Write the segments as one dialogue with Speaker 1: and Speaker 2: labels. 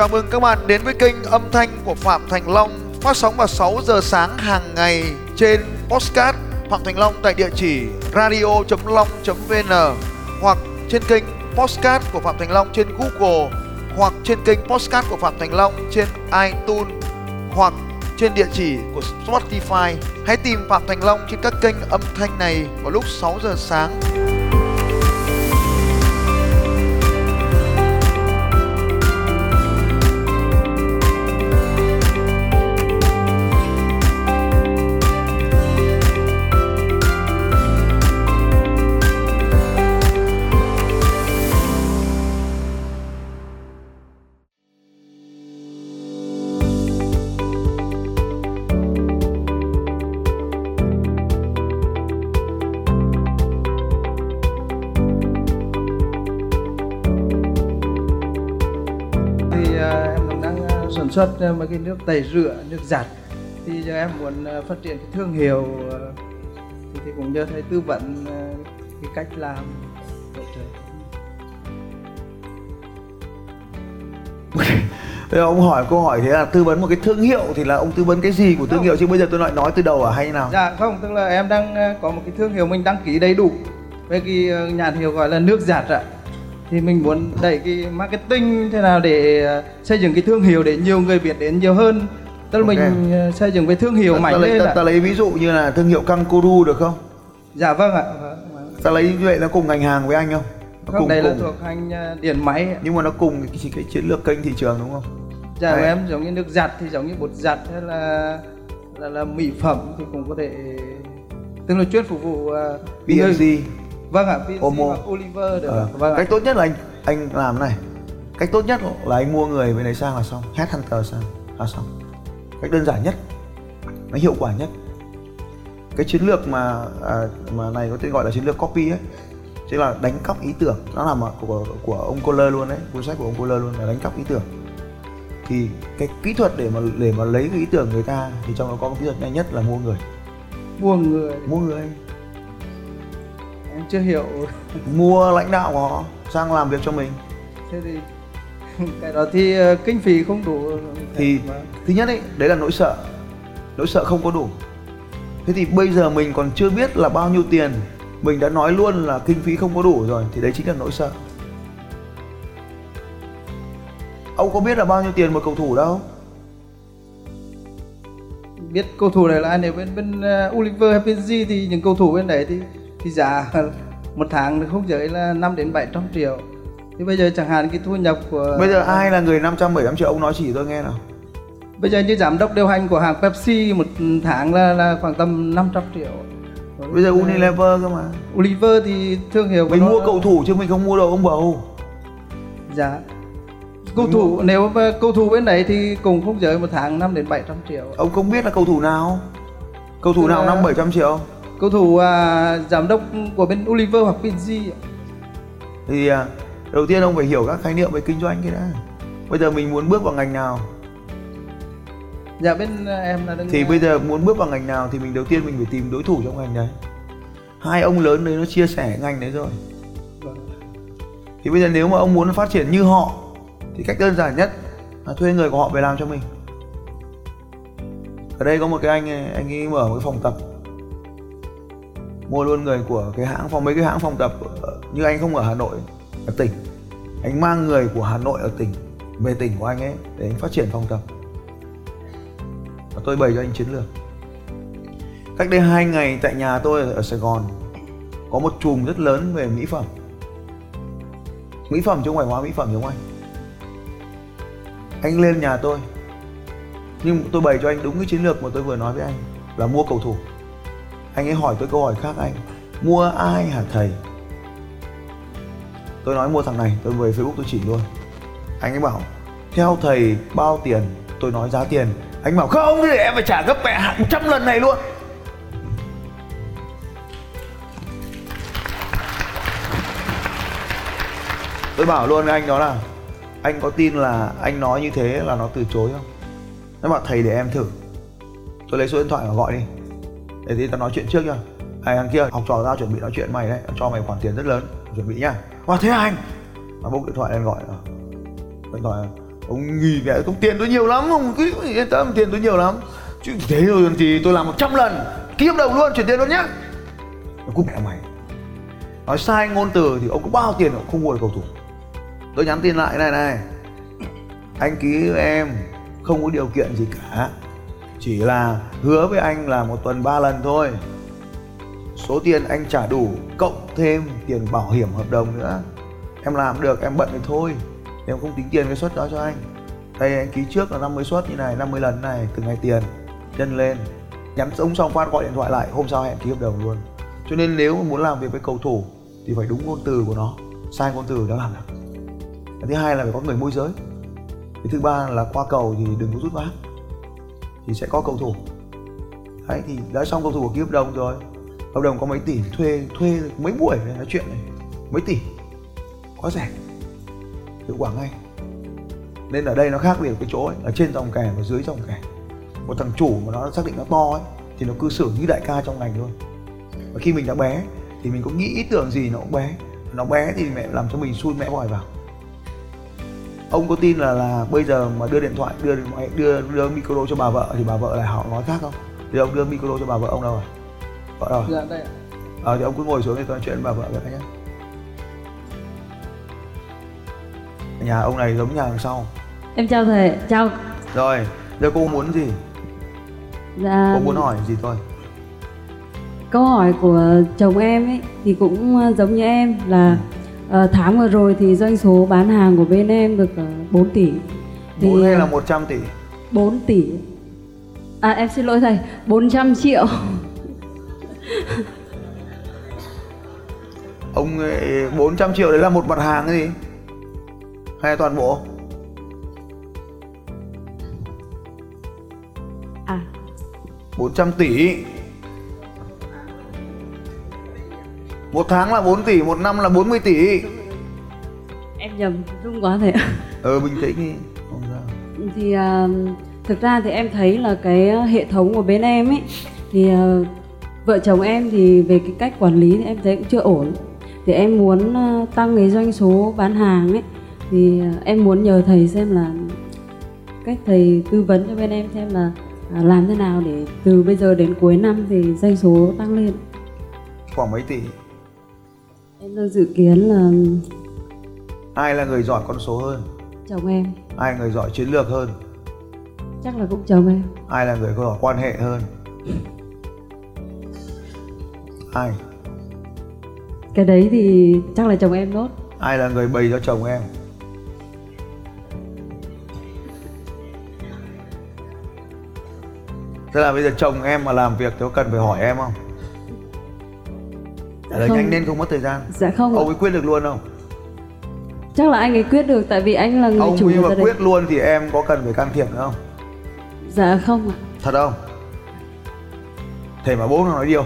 Speaker 1: Chào mừng các bạn đến với kênh âm thanh của Phạm Thành Long, phát sóng vào 6 giờ sáng hàng ngày trên Postcard Phạm Thành Long tại địa chỉ radio.long.vn hoặc trên kênh Postcard của Phạm Thành Long trên Google, hoặc trên kênh Postcard của Phạm Thành Long trên iTunes, hoặc trên địa chỉ của Spotify. Hãy tìm Phạm Thành Long trên các kênh âm thanh này vào lúc 6 giờ sáng.
Speaker 2: Sản xuất à, mấy cái nước tẩy rửa nước giặt thì giờ em muốn à, phát triển cái thương hiệu à, thì, thì cũng nhờ thầy tư vấn à, cái cách làm hỗ trợ.
Speaker 3: Bây giờ ông hỏi câu hỏi thế là tư vấn một cái thương hiệu thì là ông tư vấn cái gì của thương
Speaker 2: Không.
Speaker 3: hiệu chứ bây giờ tôi lại nói từ đầu à hay như nào?
Speaker 2: dạ không tức là em đang à, có một cái thương hiệu mình đăng ký đầy đủ với cái à, nhãn hiệu gọi là nước giặt ạ thì mình muốn đẩy cái marketing thế nào để à, xây dựng cái thương hiệu để nhiều người biết đến nhiều hơn tức là
Speaker 3: Ok.
Speaker 2: mình à, xây dựng cái thương hiệu
Speaker 3: ta,
Speaker 2: mạnh
Speaker 3: ta,
Speaker 2: lên
Speaker 3: ta, ta lấy ví dụ như là thương hiệu Kangaroo được không?
Speaker 2: dạ vâng ạ.
Speaker 3: Ta lấy như vậy nó cùng ngành hàng với anh không? Nó
Speaker 2: không
Speaker 3: cùng,
Speaker 2: đây là
Speaker 3: cùng.
Speaker 2: thuộc hành à, điện máy.
Speaker 3: Nhưng mà nó cùng cái, cái chiến lược kênh thị trường đúng không?
Speaker 2: dạ
Speaker 3: Đấy.
Speaker 2: em giống như nước giặt thì giống như bột giặt hay là là, là mỹ phẩm thì cũng có thể tức là chuyên phục vụ người-
Speaker 3: PNG.
Speaker 2: Vâng ạ PNG
Speaker 3: Omo.
Speaker 2: hoặc Oliver được
Speaker 3: Ờ.
Speaker 2: ạ. vâng ạ.
Speaker 3: Cách tốt nhất là anh anh làm này. Cách tốt nhất là anh mua người bên đấy sang là xong. Headhunter sang là xong. Cách đơn giản nhất. Nó hiệu quả nhất. Cái chiến lược mà à, mà này có tên gọi là chiến lược copy ấy. Chính là đánh cắp ý tưởng. Nó là của của ông Kohler luôn đấy, cuốn sách của ông Kohler luôn là đánh cắp ý tưởng. Thì cái kỹ thuật để mà để mà lấy cái ý tưởng người ta thì trong đó có một kỹ thuật nhanh nhất là mua người.
Speaker 2: mua người
Speaker 3: Mua người,
Speaker 2: chưa hiểu.
Speaker 3: Mua lãnh đạo của họ sang làm việc cho mình.
Speaker 2: thế thì cái đó thì à, kinh phí không đủ.
Speaker 3: Thì
Speaker 2: Vâng.
Speaker 3: thứ nhất ấy đấy là nỗi sợ. Nỗi sợ không có đủ. Thế thì bây giờ mình còn chưa biết là bao nhiêu tiền. Mình đã nói luôn là kinh phí không có đủ rồi thì đấy chính là nỗi sợ. Ông có biết là bao nhiêu tiền một cầu thủ đâu?
Speaker 2: Biết cầu thủ này là ai? Nếu bên bên uh, Oliver hay PSG thì những cầu thủ bên đấy thì thì giá một tháng không giới là 5 đến 700 triệu. Thì bây giờ chẳng hạn cái thu nhập của
Speaker 3: bây giờ ai là người 500 700 triệu? Ông nói chỉ tôi nghe nào.
Speaker 2: Bây giờ như giám đốc điều hành của hàng Pepsi một tháng là là khoảng tầm 500 triệu.
Speaker 3: Bây giờ Unilever cơ mà.
Speaker 2: Oliver thì thương hiệu của
Speaker 3: mình mua cầu thủ chứ mình không mua đâu ông bầu
Speaker 2: dạ. Cầu thủ nếu mà cầu thủ bên đấy thì cùng không giới một tháng 5 đến 700 triệu.
Speaker 3: Ông không biết là cầu thủ nào. Cầu thủ nào
Speaker 2: Ờ.
Speaker 3: năm 700 triệu
Speaker 2: cầu thủ à, giám đốc của bên Oliver hoặc ạ.
Speaker 3: thì à, đầu tiên ông phải hiểu các khái niệm về kinh doanh cái đã. Bây giờ mình muốn bước vào ngành nào?
Speaker 2: Dạ bên à, em là đang
Speaker 3: thì bây giờ muốn bước vào ngành nào thì mình đầu tiên mình phải tìm đối thủ trong ngành đấy. Hai ông lớn đấy nó chia sẻ ngành đấy rồi.
Speaker 2: Vâng.
Speaker 3: thì bây giờ nếu mà ông muốn phát triển như họ thì cách đơn giản nhất là thuê người của họ về làm cho mình. Ở đây có một cái anh anh ấy mở một cái phòng tập mua luôn người của cái hãng phòng mấy cái hãng phòng tập ờ, như anh không ở Hà Nội ở tỉnh. Anh mang người của Hà Nội ở tỉnh về tỉnh của anh ấy để anh phát triển phòng tập. Và tôi bày cho anh chiến lược. Cách đây hai ngày tại nhà tôi ở, ở Sài Gòn có một chùm rất lớn về mỹ phẩm. Mỹ phẩm chứ không phải hóa mỹ phẩm giống anh. Anh lên nhà tôi. Nhưng tôi bày cho anh đúng cái chiến lược mà tôi vừa nói với anh là mua cầu thủ anh ấy hỏi tôi câu hỏi khác anh. Mua ai hả thầy? Tôi nói mua thằng này, tôi về facebook tôi chỉ luôn. Anh ấy bảo, theo thầy bao tiền? Tôi nói giá tiền. Anh bảo, không thì em phải trả gấp mẹ hàng trăm lần này luôn. Tôi bảo luôn với anh đó là, anh có tin là anh nói như thế là nó từ chối không? Nó bảo, thầy để em thử. Tôi lấy số điện thoại và gọi đi để thì tao nói chuyện trước nhá, ai thằng kia học trò tao chuẩn bị nói chuyện mày đấy cho mày khoản tiền rất lớn chuẩn bị nhá. Và thế à anh? Mà bốc điện thoại lên gọi điện thoại ông nghỉ vẻ công tiền tôi nhiều lắm không cứ yên tâm tiền tôi nhiều lắm. Chứ thế rồi thì tôi làm 100 lần ký hợp đồng luôn chuyển tiền luôn nhá. Nó cúp mẹ mày. Nói sai ngôn từ thì ông có bao tiền cũng không mua được cầu thủ. Tôi nhắn tin lại này này. Anh ký với em không có điều kiện gì cả chỉ là hứa với anh là một tuần ba lần thôi. Số tiền anh trả đủ cộng thêm tiền bảo hiểm hợp đồng nữa. Em làm được, em bận thì thôi. Em không tính tiền cái suất đó cho anh. Đây anh ký trước là 50 suất như này 50 lần này, từng ngày tiền, nhân lên. Nhắn ông xong phát gọi điện thoại lại, hôm sau hẹn ký hợp đồng luôn. Cho nên nếu mà muốn làm việc với cầu thủ thì phải đúng ngôn từ của nó, sai ngôn từ đã làm được. Cái thứ hai là phải có người môi giới. Cái thứ ba là qua cầu thì đừng có rút ván thì sẽ có cầu thủ. Đấy thì đã xong cầu thủ ký hợp đồng rồi. Hợp đồng có mấy tỷ thuê thuê mấy buổi này nói chuyện này. Mấy tỷ. Quá rẻ. Hiệu quả ngay. Nên ở đây nó khác biệt cái chỗ ấy, ở trên dòng kè và dưới dòng kè. Một thằng chủ mà nó xác định nó to ấy thì nó cư xử như đại ca trong ngành luôn. Và khi mình đã bé thì mình có nghĩ ý tưởng gì nó cũng bé. Nó bé thì mẹ làm cho mình xui mẹ vòi vào ông có tin là là bây giờ mà đưa điện thoại đưa điện thoại đưa đưa micro cho bà vợ thì bà vợ lại họ nói khác không? Thì ông đưa micro cho bà vợ ông đâu rồi? Vợ đâu rồi?
Speaker 2: Dạ đây ạ.
Speaker 3: ờ thì ông cứ ngồi xuống thì tôi nói chuyện với bà vợ cái nhé nhà ông này giống nhà đằng sau.
Speaker 4: Em chào thầy, chào.
Speaker 3: Rồi giờ cô muốn gì?
Speaker 4: Dạ,
Speaker 3: cô muốn hỏi gì thôi?
Speaker 4: Câu hỏi của chồng em ấy thì cũng ờ, giống như em là ờ, tháng vừa rồi thì doanh số bán hàng của bên em được uh, 4 tỷ.
Speaker 3: Muốn hay là
Speaker 4: ờ,
Speaker 3: 100 tỷ?
Speaker 4: 4 tỷ. À em xin lỗi thầy, 400 triệu.
Speaker 3: Ông ấy 400 triệu đấy là một mặt hàng cái gì? Hay toàn bộ?
Speaker 4: À.
Speaker 3: 400 tỷ một tháng là 4 tỷ một năm là 40 tỷ.
Speaker 4: Em nhầm rung quá ạ.
Speaker 3: Ờ bình tĩnh đi. Không sao
Speaker 4: thì à, thực ra thì em thấy là cái hệ thống của bên em ấy thì à, vợ chồng em thì về cái cách quản lý thì em thấy cũng chưa ổn. Thì em muốn à, tăng cái doanh số bán hàng ấy thì em muốn nhờ thầy xem là cách thầy tư vấn cho bên em xem là làm thế nào để từ bây giờ đến cuối năm thì doanh số tăng lên.
Speaker 3: Khoảng mấy tỷ
Speaker 4: em đang dự kiến là
Speaker 3: ai là người giỏi con số hơn?
Speaker 4: Chồng em.
Speaker 3: Ai là người giỏi chiến lược hơn?
Speaker 4: Chắc là cũng chồng em.
Speaker 3: Ai là người giỏi quan hệ hơn? Ai?
Speaker 4: Cái đấy thì chắc là chồng em nốt.
Speaker 3: Ai là người bày cho chồng em? Thế là bây giờ chồng em mà làm việc thì có cần phải hỏi em không? Lời
Speaker 4: Không.
Speaker 3: nhanh lên không mất thời gian
Speaker 4: dạ không.
Speaker 3: Ông ấy quyết được luôn không?
Speaker 4: chắc là anh ấy quyết được tại vì anh là người
Speaker 3: Ông
Speaker 4: chủ
Speaker 3: ấy
Speaker 4: của
Speaker 3: mà quyết luôn thì em có cần phải can thiệp nữa không?
Speaker 4: dạ không ạ
Speaker 3: Thật không? Thế mà bố nó nói điều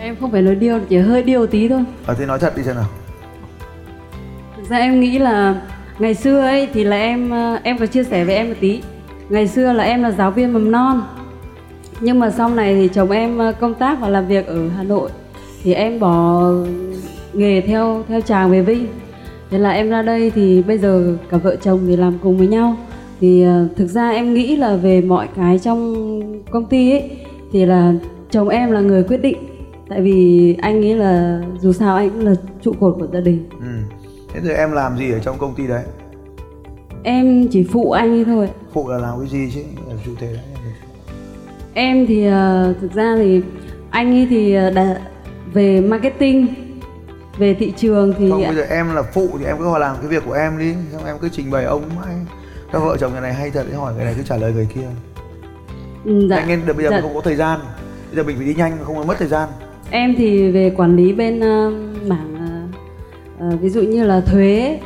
Speaker 4: em không phải nói điêu chỉ hơi điêu tí thôi
Speaker 3: Ờ thế nói thật đi xem nào
Speaker 4: thực ra em nghĩ là ngày xưa ấy thì là em ờ, em có chia sẻ với em một tí ngày xưa là em là giáo viên mầm non nhưng mà sau này thì chồng em ờ, công tác và làm việc ở hà nội thì em bỏ nghề theo theo chàng về vinh thế là em ra đây thì bây giờ cả vợ chồng thì làm cùng với nhau thì ờ, thực ra em nghĩ là về mọi cái trong công ty ấy thì là chồng em là người quyết định tại vì anh nghĩ là dù sao anh cũng là trụ cột của gia đình
Speaker 3: ừ. Thế rồi em làm gì ở trong công ty đấy?
Speaker 4: em chỉ phụ anh ấy thôi
Speaker 3: Phụ là làm cái gì chứ? Là chủ thể đấy
Speaker 4: em thì ờ, thực ra thì anh ấy thì ờ, đã về marketing về thị trường thì
Speaker 3: Không bây giờ em là phụ thì em cứ làm cái việc của em đi Xong em cứ trình bày ông mãi Các vợ chồng nhà này hay thật hỏi người này cứ trả lời người kia.
Speaker 4: Ừ, dạ,
Speaker 3: Anh nên bây giờ
Speaker 4: dạ.
Speaker 3: mình không có thời gian. Bây giờ mình phải đi nhanh không có mất thời gian.
Speaker 4: Em thì về quản lý bên ờ, mảng ờ, ví dụ như là thuế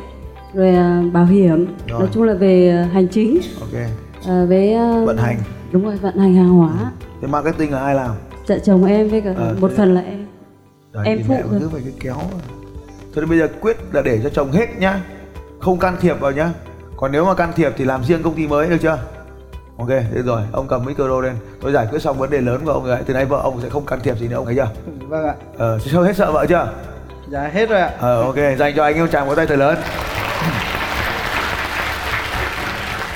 Speaker 4: rồi ờ, bảo hiểm.
Speaker 3: Rồi.
Speaker 4: nói chung là về ờ, hành chính.
Speaker 3: Ok.
Speaker 4: Ờ, với ờ,
Speaker 3: Vận hành
Speaker 4: đúng rồi vận hành hàng hóa.
Speaker 3: Thế marketing là ai làm?
Speaker 4: dạ chồng em với cả
Speaker 3: Ờ,
Speaker 4: một
Speaker 3: thế-
Speaker 4: phần là em.
Speaker 3: Đấy,
Speaker 4: Em phụ
Speaker 3: mẹ
Speaker 4: thôi.
Speaker 3: cứ phải cái kéo. Thôi thì bây giờ quyết là để cho chồng hết nhá. Không can thiệp vào nhá. Còn nếu mà can thiệp thì làm riêng công ty mới được chưa? Ok, thế rồi, ông cầm micro lên. Tôi giải quyết xong vấn đề lớn của ông rồi. Từ nay vợ ông sẽ không can thiệp gì nữa, ông thấy chưa?
Speaker 2: vâng ạ.
Speaker 3: Ờ, hết sợ vợ chưa?
Speaker 2: dạ hết rồi ạ.
Speaker 3: Ờ, ok, dành cho anh yêu chàng một tay thật lớn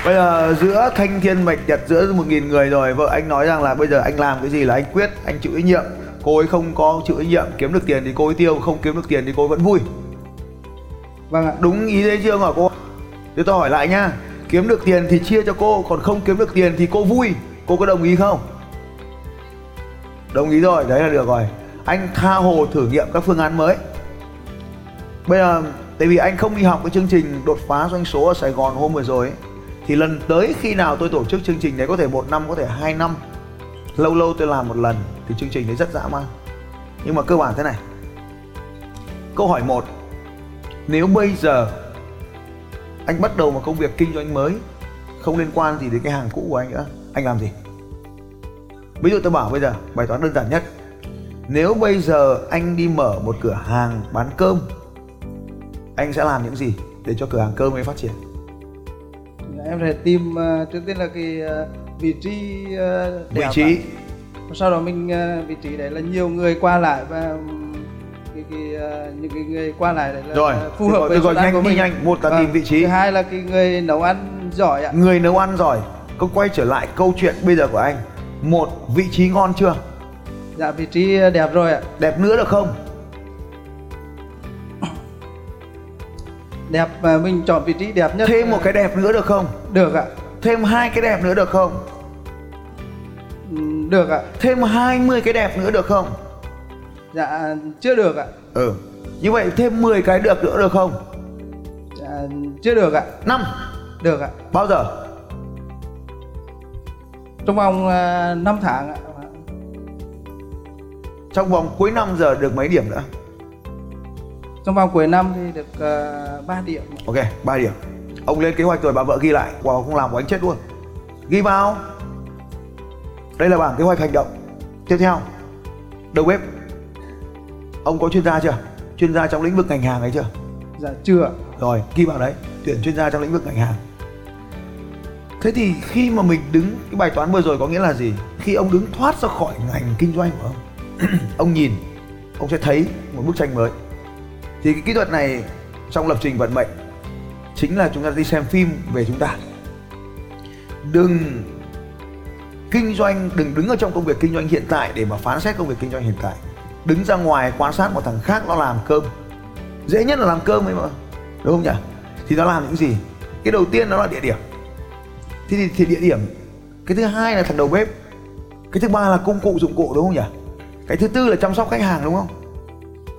Speaker 3: bây giờ giữa thanh thiên bạch nhật giữa một nghìn người rồi vợ anh nói rằng là bây giờ anh làm cái gì là anh quyết anh chịu trách nhiệm. Cô ấy không có chịu trách nhiệm kiếm được tiền thì cô ấy tiêu không kiếm được tiền thì cô ấy vẫn vui.
Speaker 2: Vâng ạ.
Speaker 3: Đúng ý đấy chưa hả cô? Thế tôi hỏi lại nhá kiếm được tiền thì chia cho cô còn không kiếm được tiền thì cô vui. Cô có đồng ý không? Đồng ý rồi đấy là được rồi. Anh tha hồ thử nghiệm các phương án mới. Bây giờ tại vì anh không đi học cái chương trình đột phá doanh số ở sài gòn hôm vừa rồi ấy, thì lần tới khi nào tôi tổ chức chương trình đấy có thể một năm, có thể hai năm, lâu lâu tôi làm một lần, thì chương trình đấy rất dã man. Nhưng mà cơ bản thế này. Câu hỏi một, nếu bây giờ anh bắt đầu một công việc kinh doanh mới, không liên quan gì đến cái hàng cũ của anh nữa, anh làm gì? Ví dụ tôi bảo bây giờ, bài toán đơn giản nhất. Nếu bây giờ anh đi mở một cửa hàng bán cơm, anh sẽ làm những gì để cho cửa hàng cơm ấy phát triển?
Speaker 2: Em sẽ tìm ờ, trước tiên là cái ờ, vị trí ờ,
Speaker 3: vị trí.
Speaker 2: ạ. sau đó mình ờ, vị trí đấy là nhiều người qua lại và cái, cái, ờ, những cái người qua lại đấy là
Speaker 3: rồi
Speaker 2: phù hợp với
Speaker 3: rồi nhanh
Speaker 2: của mình.
Speaker 3: nhanh một là
Speaker 2: Vâng.
Speaker 3: tìm vị trí.
Speaker 2: thứ hai là cái người nấu ăn giỏi ạ.
Speaker 3: Người nấu ăn giỏi. Câu quay trở lại câu chuyện bây giờ của anh. Một vị trí ngon chưa?
Speaker 2: Dạ vị trí đẹp rồi ạ.
Speaker 3: Đẹp nữa được không
Speaker 2: đẹp và mình chọn vị trí đẹp nhất.
Speaker 3: Thêm một cái đẹp nữa được không?
Speaker 2: Được ạ.
Speaker 3: Thêm hai cái đẹp nữa được không?
Speaker 2: Ừm, được ạ.
Speaker 3: Thêm 20 cái đẹp nữa được không?
Speaker 2: Dạ chưa được ạ.
Speaker 3: Ừ. Như vậy thêm 10 cái được nữa được không?
Speaker 2: Dạ, chưa được ạ.
Speaker 3: Năm.
Speaker 2: Được ạ.
Speaker 3: Bao giờ?
Speaker 2: Trong vòng uh, 5 tháng ạ.
Speaker 3: Trong vòng cuối năm giờ được mấy điểm nữa
Speaker 2: trong vòng cuối năm thì được uh, 3 điểm.
Speaker 3: Ok 3 điểm. Ông lên kế hoạch rồi bà vợ ghi lại. Quả không làm của anh chết luôn. Ghi vào. Đây là bảng kế hoạch hành động. Tiếp theo. Đầu bếp. Ông có chuyên gia chưa? Chuyên gia trong lĩnh vực ngành hàng ấy chưa?
Speaker 2: Dạ chưa.
Speaker 3: Rồi ghi vào đấy. Tuyển chuyên gia trong lĩnh vực ngành hàng. Thế thì khi mà mình đứng cái bài toán vừa rồi có nghĩa là gì? Khi ông đứng thoát ra khỏi ngành kinh doanh của ông ông nhìn ông sẽ thấy một bức tranh mới thì cái kỹ thuật này trong lập trình vận mệnh chính là chúng ta đi xem phim về chúng ta. Đừng kinh doanh đừng đứng ở trong công việc kinh doanh hiện tại để mà phán xét công việc kinh doanh hiện tại. Đứng ra ngoài quan sát một thằng khác nó làm cơm. Dễ nhất là làm cơm ấy mà đúng không nhỉ? Thì nó làm những gì? Cái đầu tiên nó là địa điểm. Thế thì, thì địa điểm. Cái thứ hai là thằng đầu bếp. Cái thứ ba là công cụ dụng cụ đúng không nhỉ? Cái thứ tư là chăm sóc khách hàng đúng không?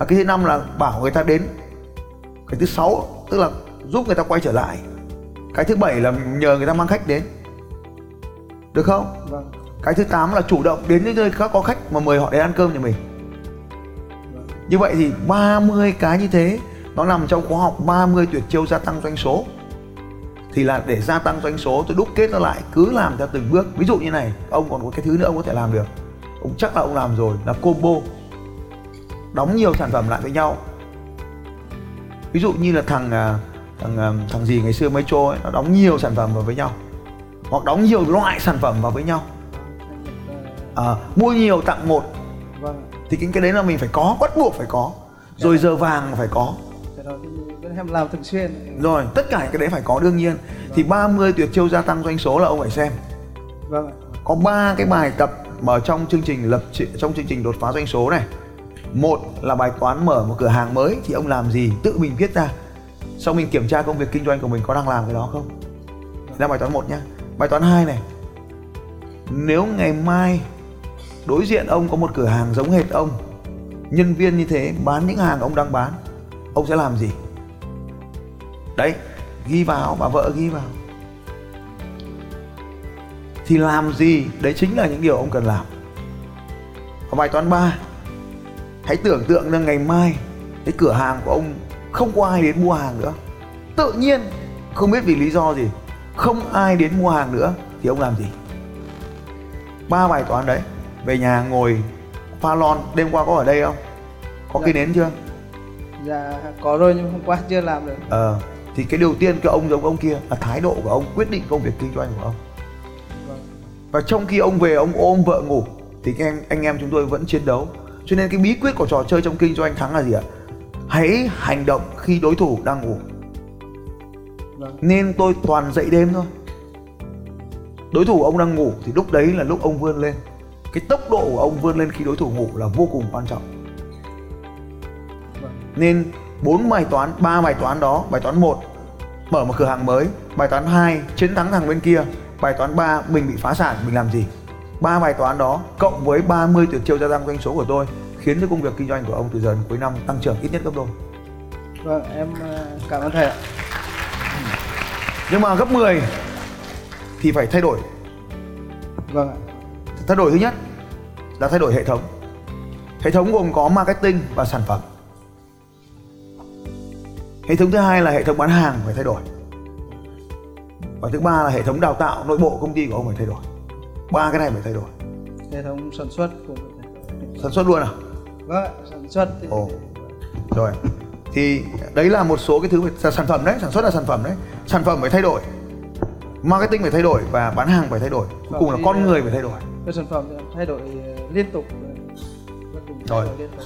Speaker 3: Và cái thứ năm là bảo người ta đến. Cái thứ sáu tức là giúp người ta quay trở lại. Cái thứ bảy là nhờ người ta mang khách đến. Được không?
Speaker 2: Vâng.
Speaker 3: Cái thứ 8 là chủ động đến những nơi khác có khách mà mời họ đến ăn cơm nhà mình. Như vậy thì 30 cái như thế nó nằm trong khóa học 30 tuyệt chiêu gia tăng doanh số. Thì là để gia tăng doanh số tôi đúc kết nó lại cứ làm theo từng bước. Ví dụ như này ông còn có cái thứ nữa ông có thể làm được. Ông chắc là ông làm rồi là combo đóng nhiều sản phẩm lại với nhau. Ví dụ như là thằng à, thằng à, thằng gì ngày xưa metro ấy, nó đóng nhiều sản phẩm vào với nhau hoặc đóng nhiều loại sản phẩm vào với nhau. À, mua nhiều tặng một.
Speaker 2: Vâng.
Speaker 3: Thì cái cái đấy là mình phải có bắt buộc phải có. Rồi giờ vàng phải có.
Speaker 2: Em làm thường xuyên.
Speaker 3: Rồi tất cả cái đấy phải có đương nhiên. Thì 30 tuyệt chiêu gia tăng doanh số là ông phải xem.
Speaker 2: Vâng
Speaker 3: có ba cái bài tập mà trong chương trình lập trong chương trình đột phá doanh số này một là bài toán mở một cửa hàng mới, thì ông làm gì? Tự mình viết ra. Sau mình kiểm tra công việc kinh doanh của mình có đang làm cái đó không? Là bài toán một nhá. Bài toán hai này. Nếu ngày mai đối diện ông có một cửa hàng giống hệt ông, nhân viên như thế bán những hàng ông đang bán, ông sẽ làm gì? Đấy, ghi vào, bà vợ ghi vào. Thì làm gì? Đấy chính là những điều ông cần làm. Và bài toán 3 hãy tưởng tượng rằng ngày mai cái cửa hàng của ông không có ai đến mua hàng nữa. Tự nhiên không biết vì lý do gì không ai đến mua hàng nữa thì ông làm gì? Ba bài toán đấy về nhà ngồi pha lon đêm qua có ở đây không? Có
Speaker 2: Dạ.
Speaker 3: cây nến chưa?
Speaker 2: Dạ có rồi nhưng hôm qua chưa làm được.
Speaker 3: Ờ thì cái điều tiên cái ông giống ông kia là thái độ của ông quyết định công việc kinh doanh của ông.
Speaker 2: Vâng.
Speaker 3: Và trong khi ông về ông ôm vợ ngủ thì các em anh em chúng tôi vẫn chiến đấu cho nên cái bí quyết của trò chơi trong kinh doanh thắng là gì ạ? Hãy hành động khi đối thủ đang ngủ.
Speaker 2: Vâng.
Speaker 3: Nên tôi toàn dậy đêm thôi. Đối thủ ông đang ngủ thì lúc đấy là lúc ông vươn lên. Cái tốc độ của ông vươn lên khi đối thủ ngủ là vô cùng quan trọng. Nên bốn bài toán ba bài toán đó bài toán 1 mở một cửa hàng mới bài toán 2 chiến thắng thằng bên kia bài toán 3 mình bị phá sản mình làm gì ba bài toán đó cộng với 30 tuyệt chiêu gia tăng doanh số của tôi khiến cho công việc kinh doanh của ông từ giờ đến cuối năm tăng trưởng ít nhất gấp đôi.
Speaker 2: Vâng em ờ, cảm ơn thầy ạ.
Speaker 3: Nhưng mà gấp 10 thì phải thay đổi.
Speaker 2: Vâng ạ.
Speaker 3: Thay đổi thứ nhất là thay đổi hệ thống. Hệ thống gồm có marketing và sản phẩm. Hệ thống thứ hai là hệ thống bán hàng phải thay đổi. Và thứ ba là hệ thống đào tạo nội bộ công ty của ông phải thay đổi ba cái này phải thay đổi.
Speaker 2: Hệ thống sản xuất của
Speaker 3: sản xuất luôn à?
Speaker 2: Vâng sản xuất thì
Speaker 3: Ồ. rồi. Thì đấy là một số cái thứ sản phẩm đấy sản xuất là sản phẩm đấy. Sản phẩm phải thay đổi marketing phải thay đổi và bán hàng phải thay đổi. Cuối cùng là con người phải thay đổi.
Speaker 2: cái sản phẩm thay đổi ờ, liên tục. Cũng thay
Speaker 3: Rồi.
Speaker 2: liên tục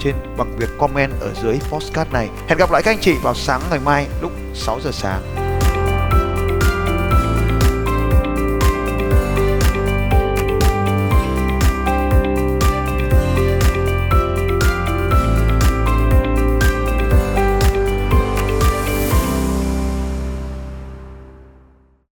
Speaker 1: trên bằng việc comment ở dưới postcard này. Hẹn gặp lại các anh chị vào sáng ngày mai lúc 6 giờ sáng.